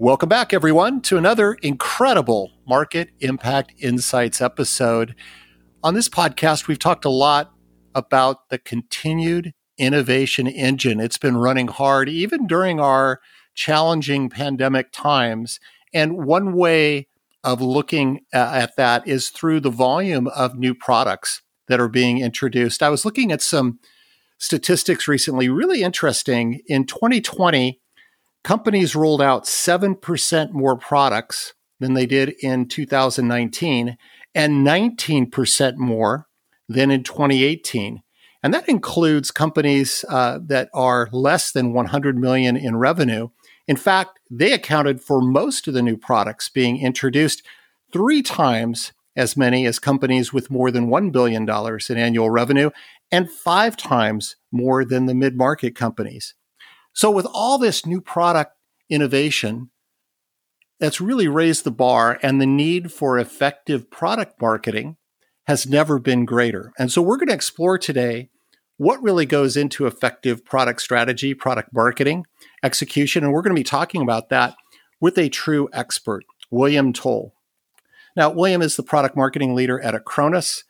Welcome back, everyone, to another incredible Market Impact Insights episode. On this podcast, we've talked a lot about the continued innovation engine. It's been running hard even during our challenging pandemic times. And one way of looking at that is through the volume of new products that are being introduced. I was looking at some statistics recently, really interesting. In 2020, companies rolled out 7% more products than they did in 2019 and 19% more than in 2018. And that includes companies uh, that are less than 100 million in revenue. In fact, they accounted for most of the new products being introduced, three times as many as companies with more than $1 billion in annual revenue, and five times more than the mid market companies. So, with all this new product innovation, that's really raised the bar, and the need for effective product marketing has never been greater. And so, we're going to explore today what really goes into effective product strategy, product marketing, execution. And we're going to be talking about that with a true expert, William Toll. Now, William is the product marketing leader at Acronis,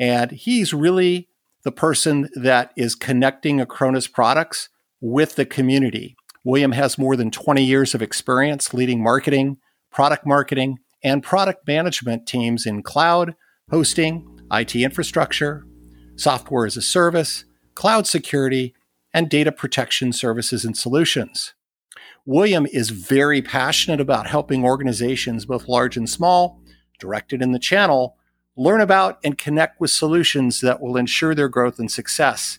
and he's really the person that is connecting Acronis products with the community. William has more than 20 years of experience leading marketing, product marketing, and product management teams in cloud, hosting, IT infrastructure, software as a service, cloud security, and data protection services and solutions. William is very passionate about helping organizations, both large and small, directed in the channel, learn about and connect with solutions that will ensure their growth and success.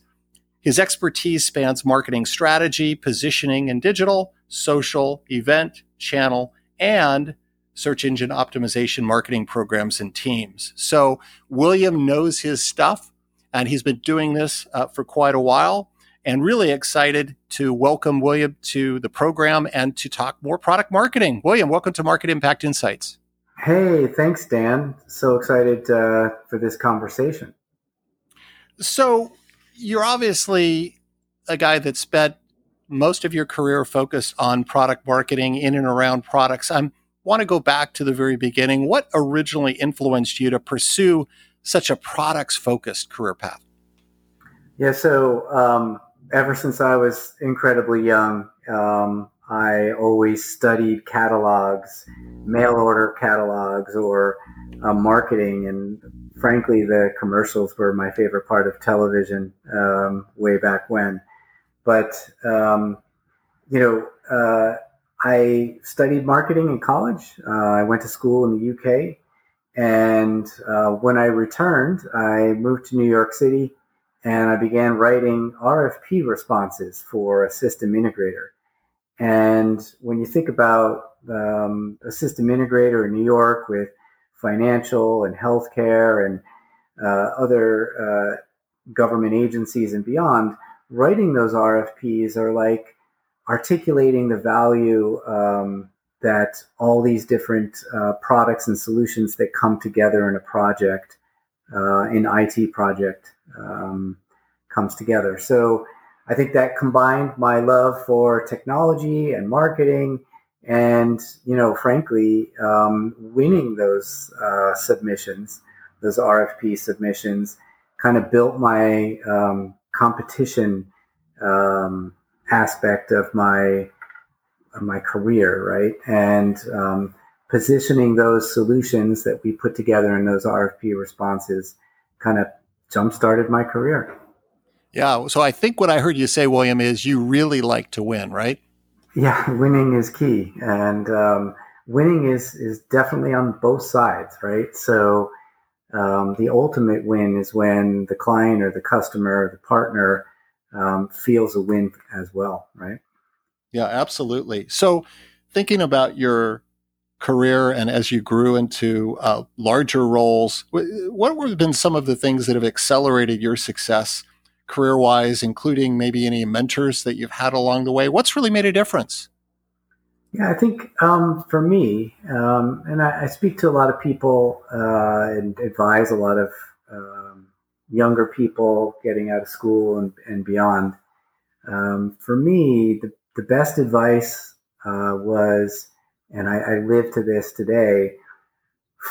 His expertise spans marketing strategy, positioning and digital, social, event, channel, and search engine optimization marketing programs and teams. So William knows his stuff, and he's been doing this uh, for quite a while. And really excited to welcome William to the program and to talk more product marketing. William, welcome to Market Impact Insights. Hey, thanks, Dan. So excited uh, for this conversation. So, you're obviously a guy that spent most of your career focused on product marketing in and around products. I want to go back to the very beginning. What originally influenced you to pursue such a products focused career path? Yeah, so um, ever since I was incredibly young, um, I always studied catalogs, mail order catalogs, or uh, marketing. And frankly, the commercials were my favorite part of television um, way back when. But, um, you know, uh, I studied marketing in college. Uh, I went to school in the UK. And uh, when I returned, I moved to New York City and I began writing RFP responses for a system integrator. And when you think about um, a system integrator in New York with financial and healthcare and uh, other uh, government agencies and beyond, writing those RFPs are like articulating the value um, that all these different uh, products and solutions that come together in a project, uh, in IT project, um, comes together. So I think that combined my love for technology and marketing, and you know, frankly, um, winning those uh, submissions, those RFP submissions, kind of built my um, competition um, aspect of my of my career, right? And um, positioning those solutions that we put together in those RFP responses kind of jump started my career. Yeah. So I think what I heard you say, William, is you really like to win, right? Yeah, winning is key, and um, winning is is definitely on both sides, right? So um, the ultimate win is when the client or the customer or the partner um, feels a win as well, right? Yeah, absolutely. So thinking about your career and as you grew into uh, larger roles, what have been some of the things that have accelerated your success? Career wise, including maybe any mentors that you've had along the way? What's really made a difference? Yeah, I think um, for me, um, and I, I, speak to a lot of people uh, and advise a lot of um, younger people getting out of school and, and beyond. Um, for me, the, the best advice uh, was and I, I live to this today.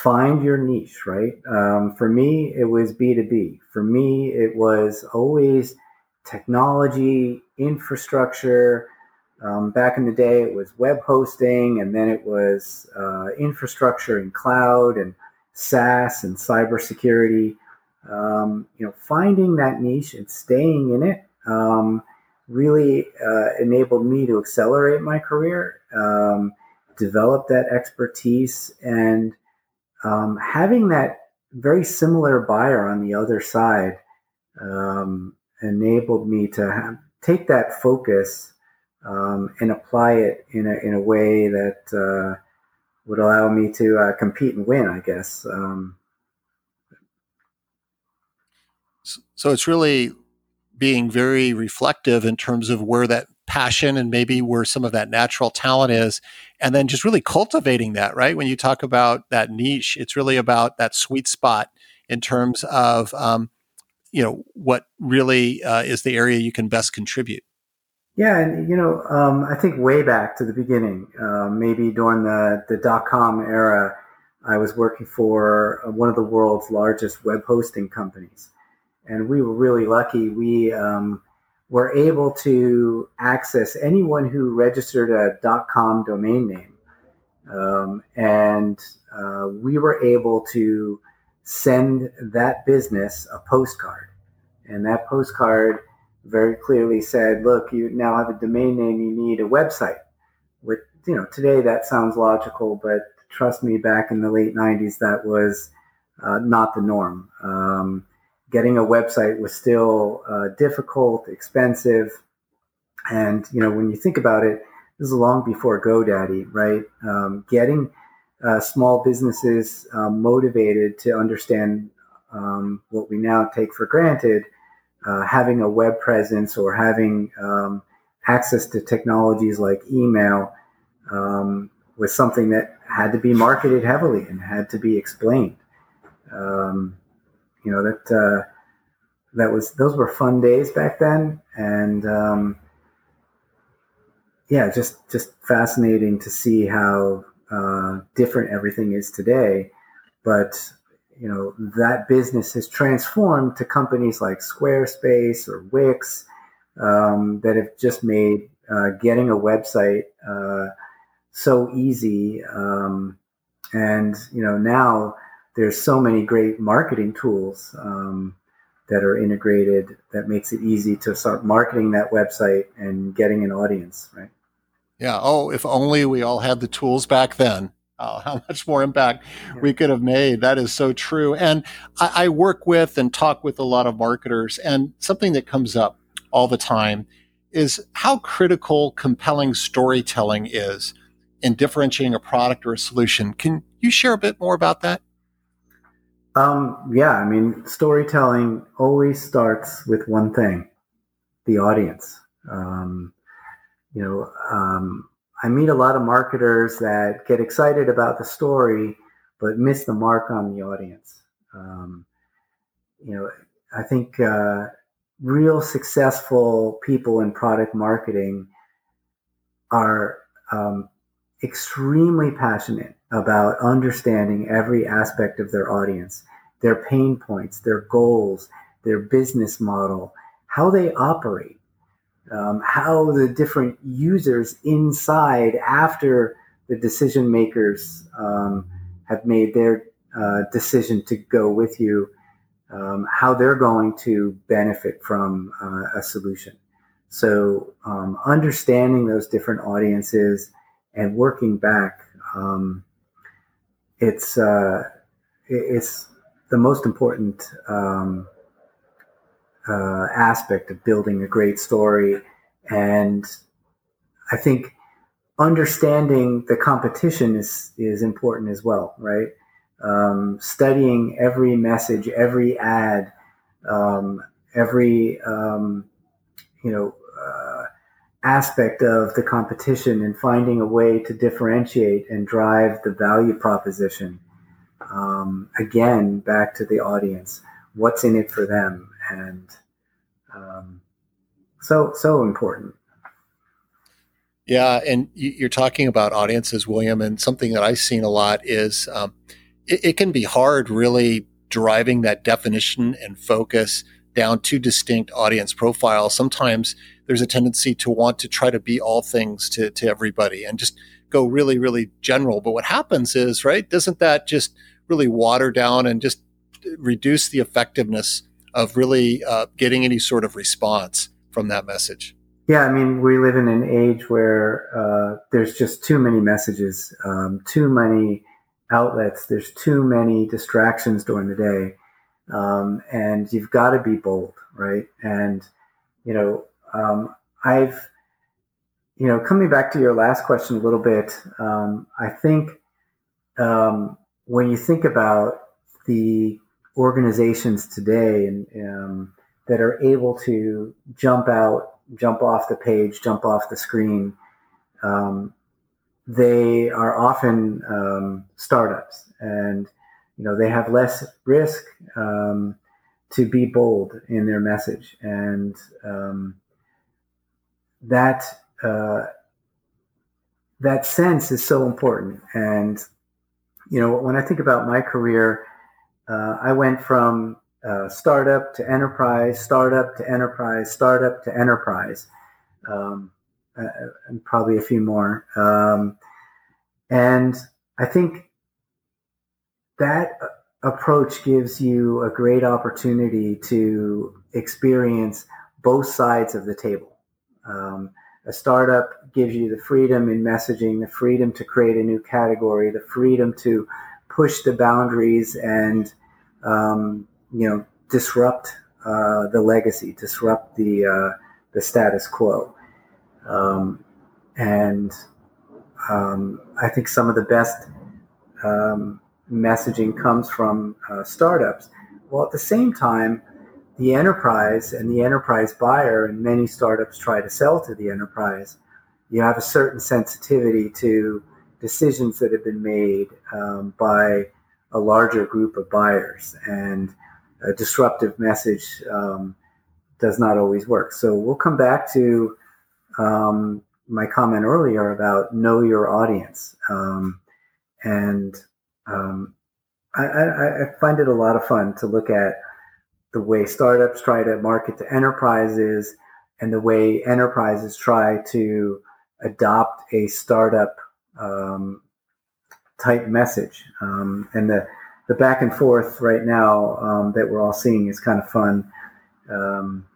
Find your niche, right? Um, for me, it was B2B. For me, it was always technology, infrastructure. Um, back in the day, it was web hosting, and then it was uh, infrastructure and cloud and SaaS and cybersecurity. Um, you know, finding that niche and staying in it um, really uh, enabled me to accelerate my career, um, develop that expertise, and um, having that very similar buyer on the other side um, enabled me to have, take that focus um, and apply it in a, in a way that uh, would allow me to uh, compete and win, I guess. Um, so it's really being very reflective in terms of where that passion and maybe where some of that natural talent is and then just really cultivating that right? When you talk about that niche it's really about that sweet spot in terms of um, you know what really uh, is the area you can best contribute. Yeah and you know um, i think way back to the beginning uh, maybe during the, the dot-com era i was working for uh, one of the world's largest web hosting companies. And we were really lucky. We um, were able to access anyone who registered a .com domain name, um, and uh, we were able to send that business a postcard, and that postcard very clearly said, "Look, you now have a domain name. You need a website." With you know, today that sounds logical, but trust me, back in the late '90s, that was uh, not the norm. Um, getting a website was still uh, difficult, expensive, and you know when you think about it, this is long before GoDaddy, right? Um, getting uh, small businesses uh, motivated to understand um, what we now take for granted, uh, having a web presence or having um, access to technologies like email um, was something that had to be marketed heavily and had to be explained. Um, you know that uh, that was those were fun days back then, and um, yeah, just just fascinating to see how uh, different everything is today. But you know that business has transformed to companies like Squarespace or Wix um, that have just made uh, getting a website uh, so easy. Um, and you know now there's so many great marketing tools um, that are integrated that makes it easy to start marketing that website and getting an audience, right? Yeah. Oh, if only we all had the tools back then. Oh, how much more impact yeah. we could have made. That is so true. And I, I work with and talk with a lot of marketers, and something that comes up all the time is how critical compelling storytelling is in differentiating a product or a solution. Can you share a bit more about that? Um, yeah, I mean, storytelling always starts with one thing the audience. Um, you know, um, I meet a lot of marketers that get excited about the story, but miss the mark on the audience. Um, you know, I think uh, real successful people in product marketing are um, extremely passionate about understanding every aspect of their audience, their pain points, their goals, their business model, how they operate, um, how the different users inside after the decision makers um, have made their uh, decision to go with you, um, how they're going to benefit from uh, a solution. So, um, understanding those different audiences and working back um, it's uh, it's the most important um, uh, aspect of building a great story, and I think understanding the competition is is important as well, right? Um, studying every message, every ad, um, every um, you know aspect of the competition and finding a way to differentiate and drive the value proposition. Um, again, back to the audience, what's in it for them, and um, so so important. Yeah, and you're talking about audiences, William, and something that I've seen a lot is um, it, it, can be hard, really driving that definition and focus down to distinct audience profiles. Sometimes there's a tendency to want to try to be all things to to everybody and just go really, really general. But what happens is, right? Doesn't that just really water down and just reduce the effectiveness of really uh, getting any sort of response from that message? Yeah, I mean, we live in an age where uh, there's just too many messages, um, too many outlets, there's too many distractions during the day. Um, and you've got to be bold, right? And, you know, um, I've, you know, coming back to your last question a little bit, um, I think um, when you think about the organizations today and um, that are able to jump out jump off the page, jump off the screen. Um, they are often um, startups, and you know they have less risk um, to be bold in their message, and um, that uh, that sense is so important. And you know, when I think about my career, uh, I went from uh, startup to enterprise, startup to enterprise, startup to enterprise, um, uh, and probably a few more. Um, and I think that approach gives you a great opportunity to experience both sides of the table. Um, a startup gives you the freedom in messaging, the freedom to create a new category, the freedom to push the boundaries and um, you know disrupt uh, the legacy, disrupt the uh, the status quo, um, and um, I think some of the best um, messaging comes from uh, startups. Well, at the same time, the enterprise and the enterprise buyer, and many startups try to sell to the enterprise. You have a certain sensitivity to decisions that have been made um, by a larger group of buyers, and a disruptive message um, does not always work. So we'll come back to um, my comment earlier about know your audience, um, and um, I, I, I, find it a lot of fun to look at the way startups try to market to enterprises and the way enterprises try to adopt a startup um, type message, um, and the the back and forth right now um, that we're all seeing is kind of fun. Um,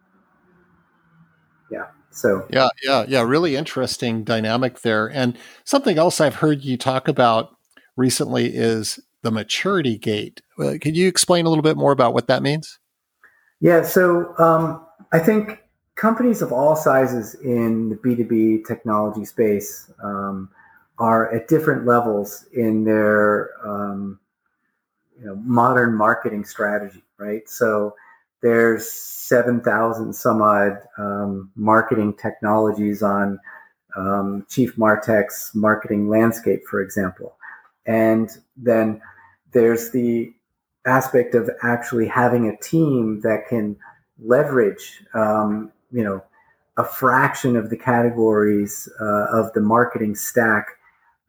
yeah. So yeah, yeah, yeah. Really interesting dynamic there. And something else I've heard you talk about recently is the maturity gate. Uh, you explain a little bit more about what that means? Yeah. So um, I think companies of all sizes in the B2B technology space um, are at different levels in their um, you know modern marketing strategy, right? So there's seven thousand some odd um, marketing technologies on um, Chief Martec's marketing landscape, for example, and then there's the aspect of actually having a team that can leverage, um, you know, a fraction of the categories uh, of the marketing stack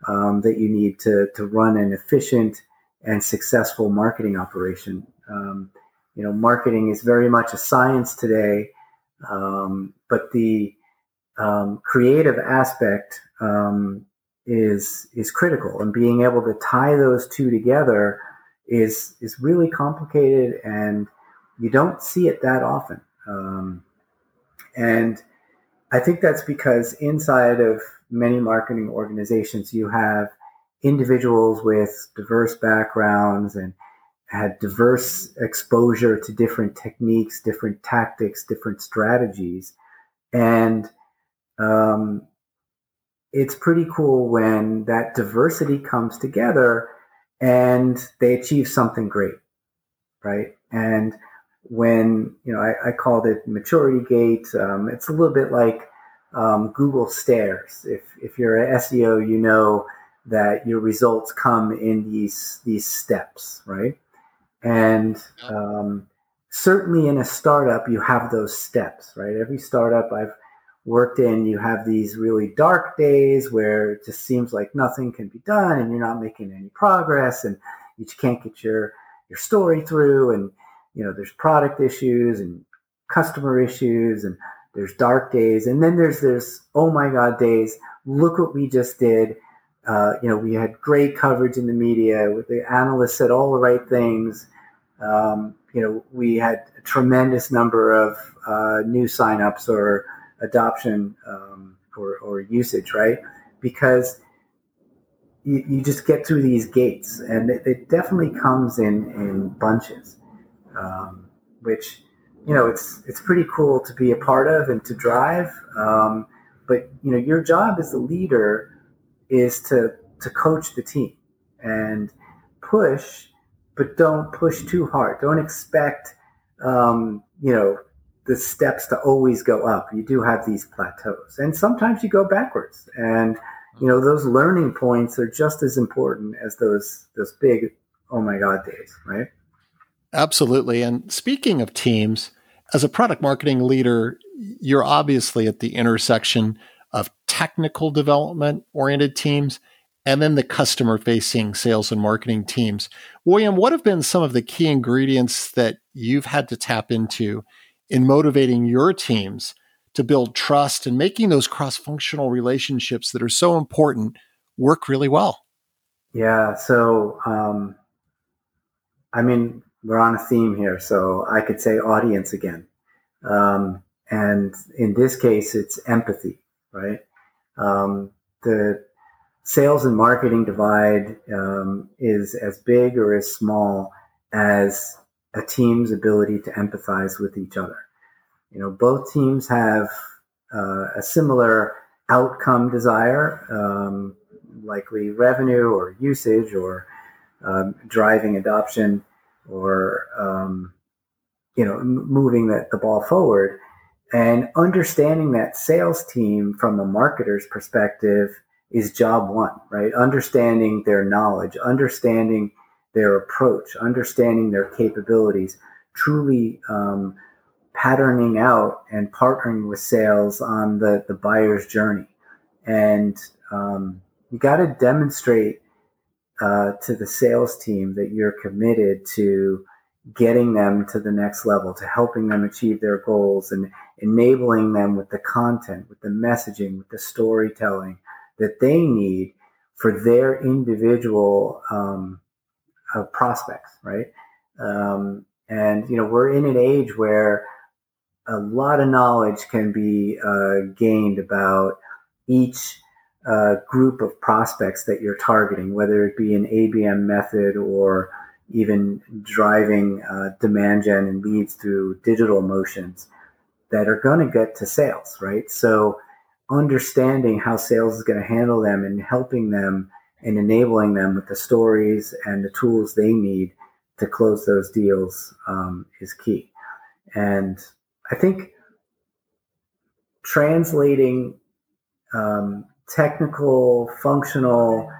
um, that you need to to run an efficient and successful marketing operation. Um, you know, marketing is very much a science today, um, but the um, creative aspect um, is is critical, and being able to tie those two together is is really complicated, and you don't see it that often. Um, and I think that's because inside of many marketing organizations, you have individuals with diverse backgrounds and had diverse exposure to different techniques, different tactics, different strategies. And um, it's pretty cool when that diversity comes together and they achieve something great, right? And when, you know, I, I called it maturity gate, um, it's a little bit like um, Google stairs. If, if you're an SEO, you know, that your results come in these these steps, right? And um, certainly in a startup, you have those steps, right? Every startup I've worked in, you have these really dark days where it just seems like nothing can be done and you're not making any progress and you can't get your your story through and you know there's product issues and customer issues and there's dark days. And then there's this oh my god days. Look what we just did. Uh, you know we had great coverage in the media. The analysts said all the right things. Um, you know we had a tremendous number of uh, new signups or adoption um, or, or usage right because you, you just get through these gates, and it, it definitely comes in in bunches, um, which you know it's it's pretty cool to be a part of and to drive. Um, but you know, your job as the leader is to to coach the team and push, but don't push too hard. Don't expect um, you know the steps to always go up. You do have these plateaus, and sometimes you go backwards. And you know those learning points are just as important as those those big oh my god days right? Absolutely. And speaking of teams as a product marketing leader you're obviously at the intersection of technical development oriented teams and then the customer facing sales and marketing teams. William what have been some of the key ingredients that you've had to tap into in motivating your teams to build trust and making those cross functional relationships that are so important work really well. Yeah. So, um, I mean, we're on a theme here, so I could say audience again. Um, and in this case, it's empathy, right? Um, the sales and marketing divide um, is as big or as small as a team's ability to empathize with each other. You know, both teams have uh, a similar outcome desire, um, likely revenue or usage or um, driving adoption or um, you know moving the, the ball forward and understanding that sales team from a marketer's perspective is job one right understanding their knowledge understanding their approach understanding their capabilities truly um, patterning out and partnering with sales on the, the buyer's journey. And um, you got to demonstrate uh, to the sales team that you're committed to getting them to the next level, to helping them achieve their goals and enabling them with the content, with the messaging, with the storytelling that they need for their individual um, uh, prospects, right? Um, and you know, we're in an age where a lot of knowledge can be uh, gained about each uh, group of prospects that you're targeting, whether it be an ABM method or even driving uh, demand gen and leads through digital motions that are going to get to sales, right? So, understanding how sales is going to handle them and helping them and enabling them with the stories and the tools they need to close those deals um, is key. And I think translating um, technical, functional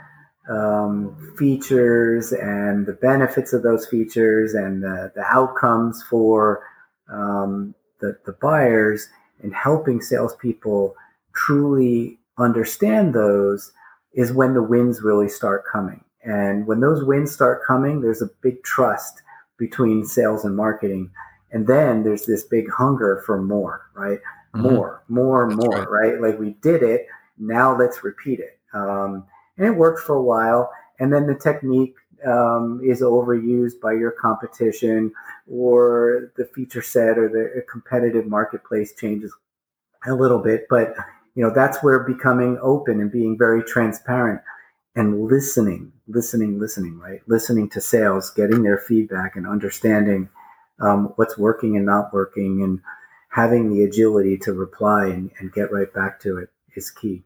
um, features and the benefits of those features and the, the outcomes for um, the, the buyers and helping salespeople truly understand those is when the wins really start coming. And when those wins start coming, there's a big trust between sales and marketing and then there's this big hunger for more, right? Mm-hmm. More, more, more, right. right. Like we did it. Now let's repeat it. Um, and it worked for a while. And then the technique um, is overused by your competition or the feature set or the competitive marketplace changes a little bit. But, you know, that's where becoming open and being very transparent and listening, listening, listening, right? Listening to sales, getting their feedback and understanding um, what's working and not working, and having the agility to reply and, and get right back to it is key.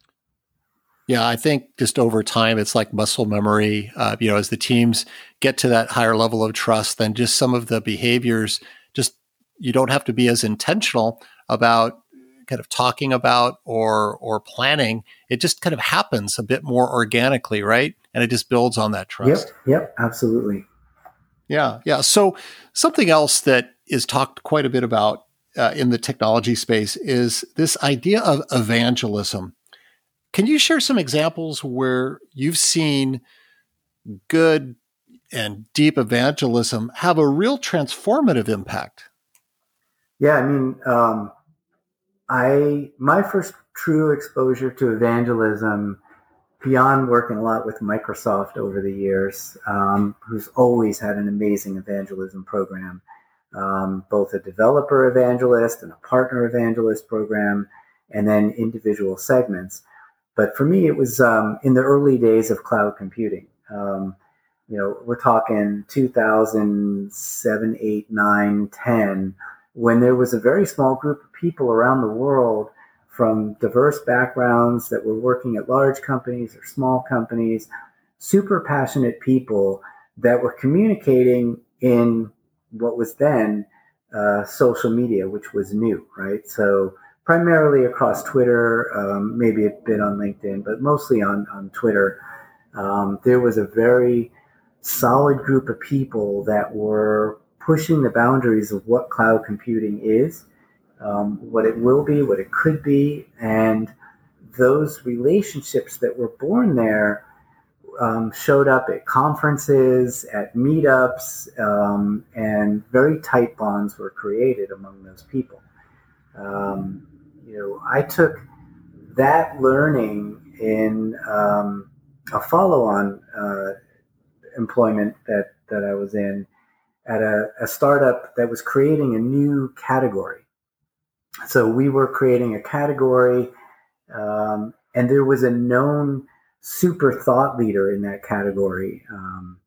Yeah, I think just over time, it's like muscle memory. Uh, you know, as the teams get to that higher level of trust, then just some of the behaviors, just you don't have to be as intentional about kind of talking about or or planning. It just kind of happens a bit more organically, right? And it just builds on that trust. Yep, yep, absolutely. Yeah, yeah. So something else that is talked quite a bit about uh, in the technology space is this idea of evangelism. Can you share some examples where you've seen good and deep evangelism have a real transformative impact? Yeah, I mean, um, I my first true exposure to evangelism beyond working a lot with Microsoft over the years, um, who's always had an amazing evangelism program, um, both a developer evangelist and a partner evangelist program, and then individual segments. But for me, it was um, in the early days of cloud computing. Um, you know, we're talking 2007, 8, 9, 10, when there was a very small group of people around the world from diverse backgrounds that were working at large companies or small companies, super passionate people that were communicating in what was then uh, social media, which was new, right? So primarily across Twitter, um, maybe a bit on LinkedIn, but mostly on, on Twitter. Um, there was a very solid group of people that were pushing the boundaries of what cloud computing is um, what it will be, what it could be, and those relationships that were born there um, showed up at conferences, at meetups, um, and very tight bonds were created among those people. Um, you know, I took that learning in um, a follow-on uh, employment that that I was in at a, a startup that was creating a new category so we were creating a category, um, and there was a known super thought leader in that category, um,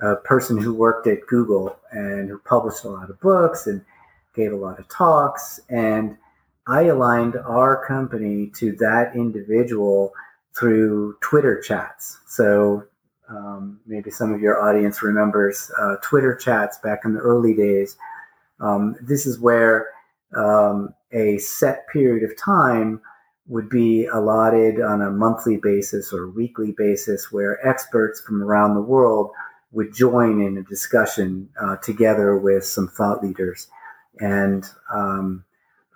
a person who worked at Google and who published a lot of books and gave a lot of talks. And I aligned our company to that individual through Twitter chats. So um, maybe some of your audience remembers uh, Twitter chats back in the early days. Um, this is where um, a set period of time would be allotted on a monthly basis or weekly basis where experts from around the world would join in a discussion uh, together with some thought leaders. And um,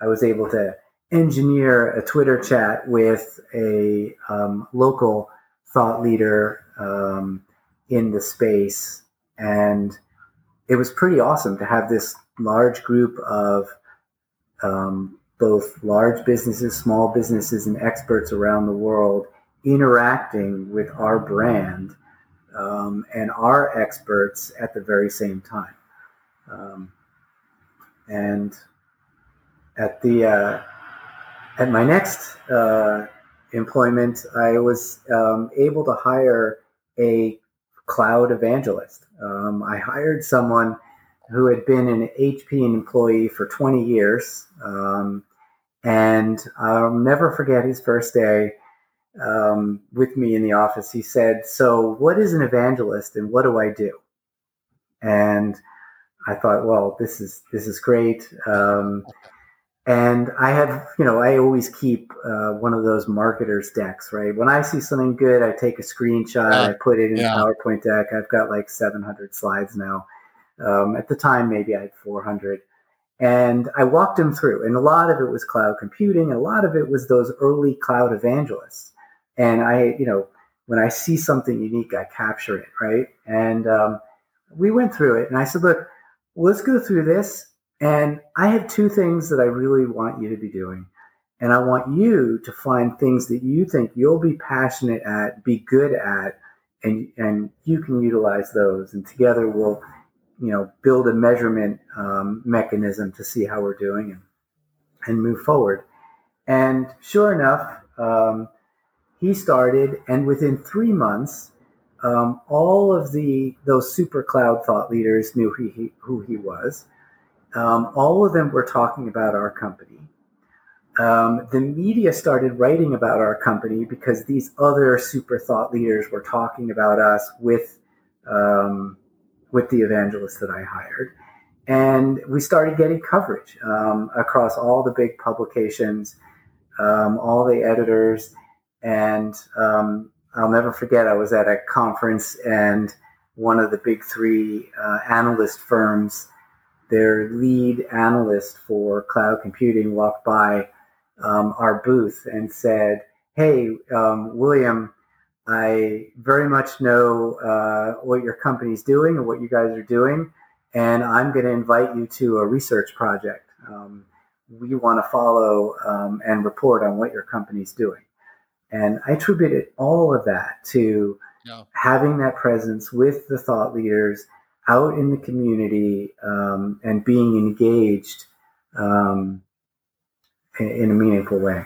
I was able to engineer a Twitter chat with a um, local thought leader um, in the space. And it was pretty awesome to have this large group of um, both large businesses, small businesses, and experts around the world interacting with our brand um, and our experts at the very same time. Um, and at the uh, at my next uh, employment, I was um, able to hire a cloud evangelist. Um, I hired someone who had been an HP employee for 20 years. Um, and I'll never forget his first day um, with me in the office. He said, So, what is an evangelist and what do I do? And I thought, well, this is this is great. Um, and I have, you know, I always keep uh, one of those marketers decks, right? When I see something good, I take a screenshot, I put it in yeah. a PowerPoint deck. I've got like 700 slides now. Um, at the time, maybe I had 400. And I walked him through, and a lot of it was cloud computing, a lot of it was those early cloud evangelists. And I, you know, when I see something unique, I capture it, right? And um, we went through it, and I said, look, let's go through this. And I have two things that I really want you to be doing. And I want you to find things that you think you'll be passionate at, be good at, and, and you can utilize those. And together we'll you know build a measurement um, mechanism to see how we're doing and and move forward. And sure enough, um, he started, and within three months, um, all of the those super cloud thought leaders knew who he, who he was. Um, all of them were talking about our company. Um, the media started writing about our company because these other super thought leaders were talking about us with um, with the evangelist that I hired. And we started getting coverage um, across all the big publications, um, all the editors. And um, I'll never forget, I was at a conference and one of the big three uh, analyst firms their lead analyst for cloud computing walked by um, our booth and said, "Hey, um, William." I very much know uh, what your company's doing and what you guys are doing, and I'm going to invite you to a research project. Um, we want to follow um, and report on what your company's doing. And I attributed all of that to yeah. having that presence with the thought leaders out in the community um, and being engaged um, in a meaningful way.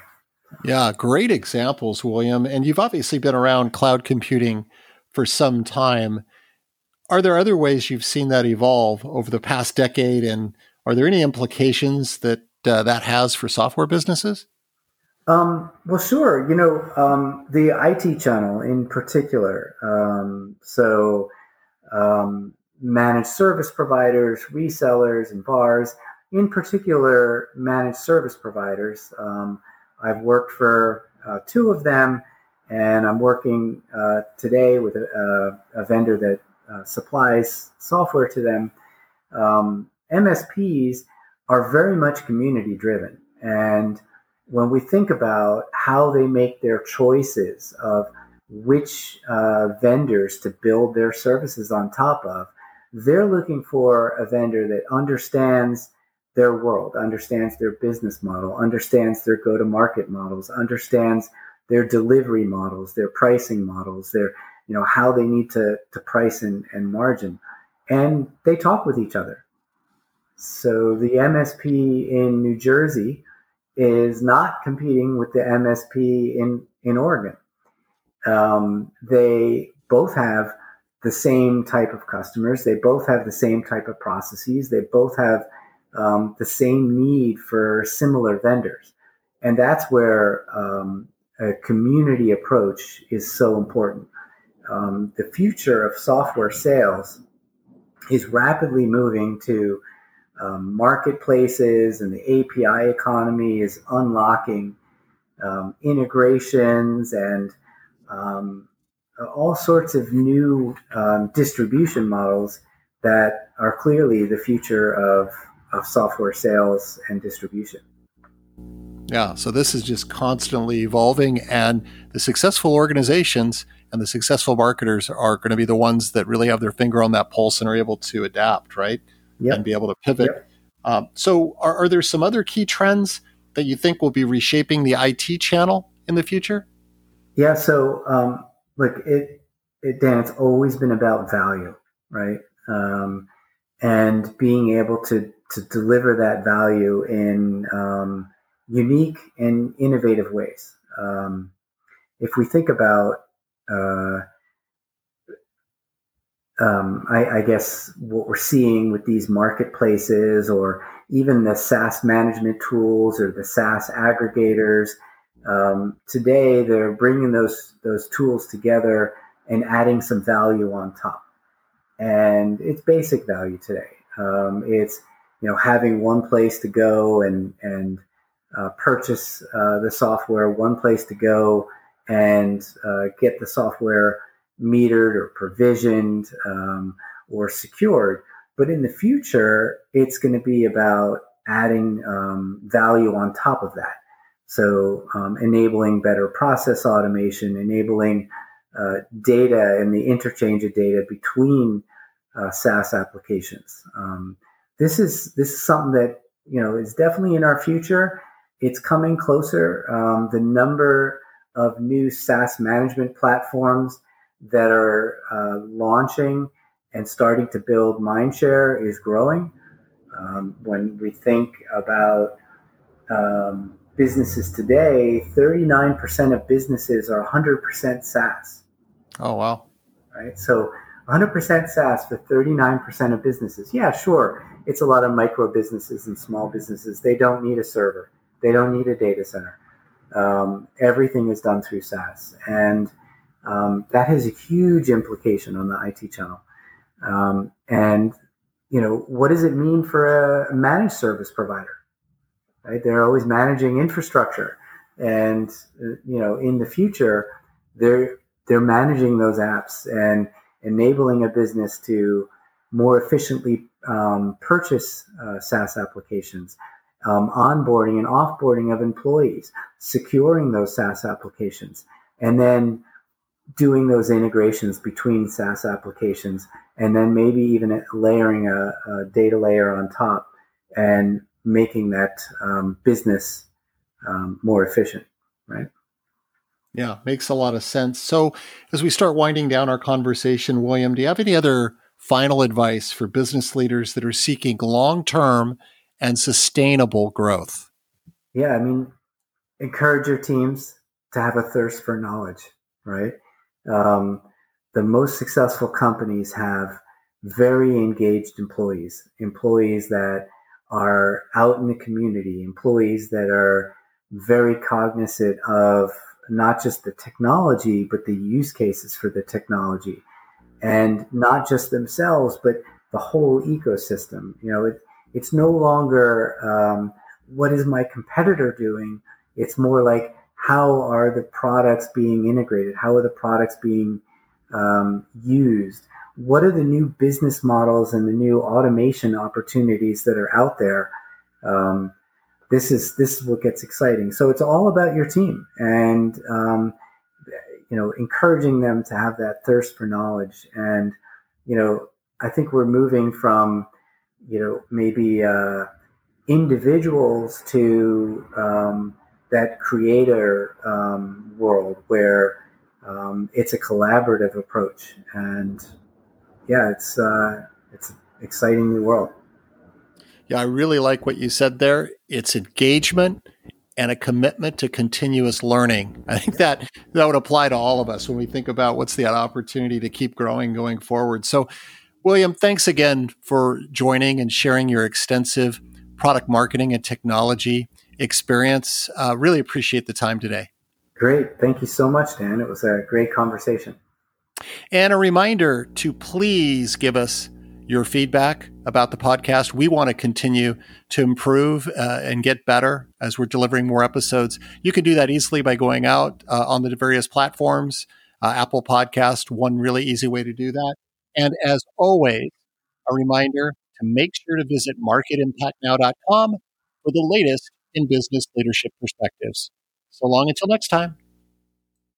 Yeah, great examples, William. And you've obviously been around cloud computing for some time. Are there other ways you've seen that evolve over the past decade? And are there any implications that uh, that has for software businesses? Um, well, sure. You know, um, the IT channel in particular. Um, so, um, managed service providers, resellers, and VARs, in particular, managed service providers. I've worked for uh, two of them, and I'm working uh, today with a, a vendor that uh, supplies software to them. Um, MSPs are very much community driven. And when we think about how they make their choices of which uh, vendors to build their services on top of, they're looking for a vendor that understands their world, understands their business model, understands their go to market models, understands their delivery models, their pricing models, their, you know, how they need to, to price and, and margin. And they talk with each other. So the MSP in New Jersey is not competing with the MSP in, in Oregon. Um, they both have the same type of customers. They both have the same type of processes. They both have um, the same need for similar vendors. And that's where um, a community approach is so important. Um, the future of software sales is rapidly moving to um, marketplaces and the API economy is unlocking um, integrations and um, all sorts of new distribution models that are clearly the future of, of software sales and distribution. Yeah, so this is just constantly evolving, and the successful organizations and the successful marketers are going to be the ones that really have their finger on that pulse and are able to adapt, right? Yep. And be able to pivot. Yep. Um, so, are, are, there some other key trends that you think will be reshaping the IT channel in the future? Yeah. So, um, look, it, it, Dan, it's always been about value, right? Um, and being able to to deliver that value in um, unique and innovative ways. Um, if we think about, uh, um, I, I, guess, what we're seeing with these marketplaces or even the SaaS management tools or the SaaS aggregators, um, today they're bringing those, those tools together and adding some value on top. And it's basic value today. Um, it's you know having one place to go and and uh, purchase uh, the software, one place to go and uh, get the software metered or provisioned um, or secured. But in the future, it's going to be about adding um, value on top of that. So, um, enabling better process automation, enabling uh, data and the interchange of data between uh, SaaS applications. Um, this is this is something that you know is definitely in our future it's coming closer. Um, the number of new SaaS management platforms that are uh, launching and starting to build mindshare is growing. Um, when we think about um, businesses today, 39% of businesses are 100% SaaS. Oh, wow. Right. So 100% SaaS for 39% of businesses. Yeah, sure. It's a lot of micro businesses and small businesses. They don't need a server. They don't need a data center. Um, everything is done through SaaS, and um, that has a huge implication on the IT channel. Um, and you know, what does it mean for a managed service provider? Right? They're always managing infrastructure, and you know, in the future, they're they're managing those apps and enabling a business to more efficiently um, purchase uh, SaaS applications, um, onboarding and offboarding of employees, securing those SaaS applications, and then doing those integrations between SaaS applications, and then maybe even layering a, a data layer on top and making that um, business um, more efficient, right? Yeah, makes a lot of sense. So, as we start winding down our conversation, William, do you have any other final advice for business leaders that are seeking long term and sustainable growth? Yeah, I mean, encourage your teams to have a thirst for knowledge, right? Um, the most successful companies have very engaged employees, employees that are out in the community, employees that are very cognizant of not just the technology, but the use cases for the technology and not just themselves, but the whole ecosystem. You know, it, it's no longer um, what is my competitor doing. It's more like how are the products being integrated? How are the products being um, used? What are the new business models and the new automation opportunities that are out there? Um, this is this is what gets exciting. So it's all about your team, and um, you know, encouraging them to have that thirst for knowledge. And, you know, I think we're moving from, you know, maybe uh, individuals to um, that creator um, world where um, it's a collaborative approach. And yeah, it's uh, it's an exciting new world. Yeah, I really like what you said there. It's engagement and a commitment to continuous learning. I think that that would apply to all of us when we think about what's the opportunity to keep growing going forward. So, William, thanks again for joining and sharing your extensive product marketing and technology experience. Uh, really appreciate the time today. Great. Thank you so much, Dan. It was a great conversation. And a reminder to please give us your feedback about the podcast. We want to continue to improve uh, and get better as we're delivering more episodes. You can do that easily by going out uh, on the various platforms, uh, Apple Podcast, one really easy way to do that. And as always, a reminder to make sure to visit marketimpactnow.com for the latest in business leadership perspectives. So long until next time.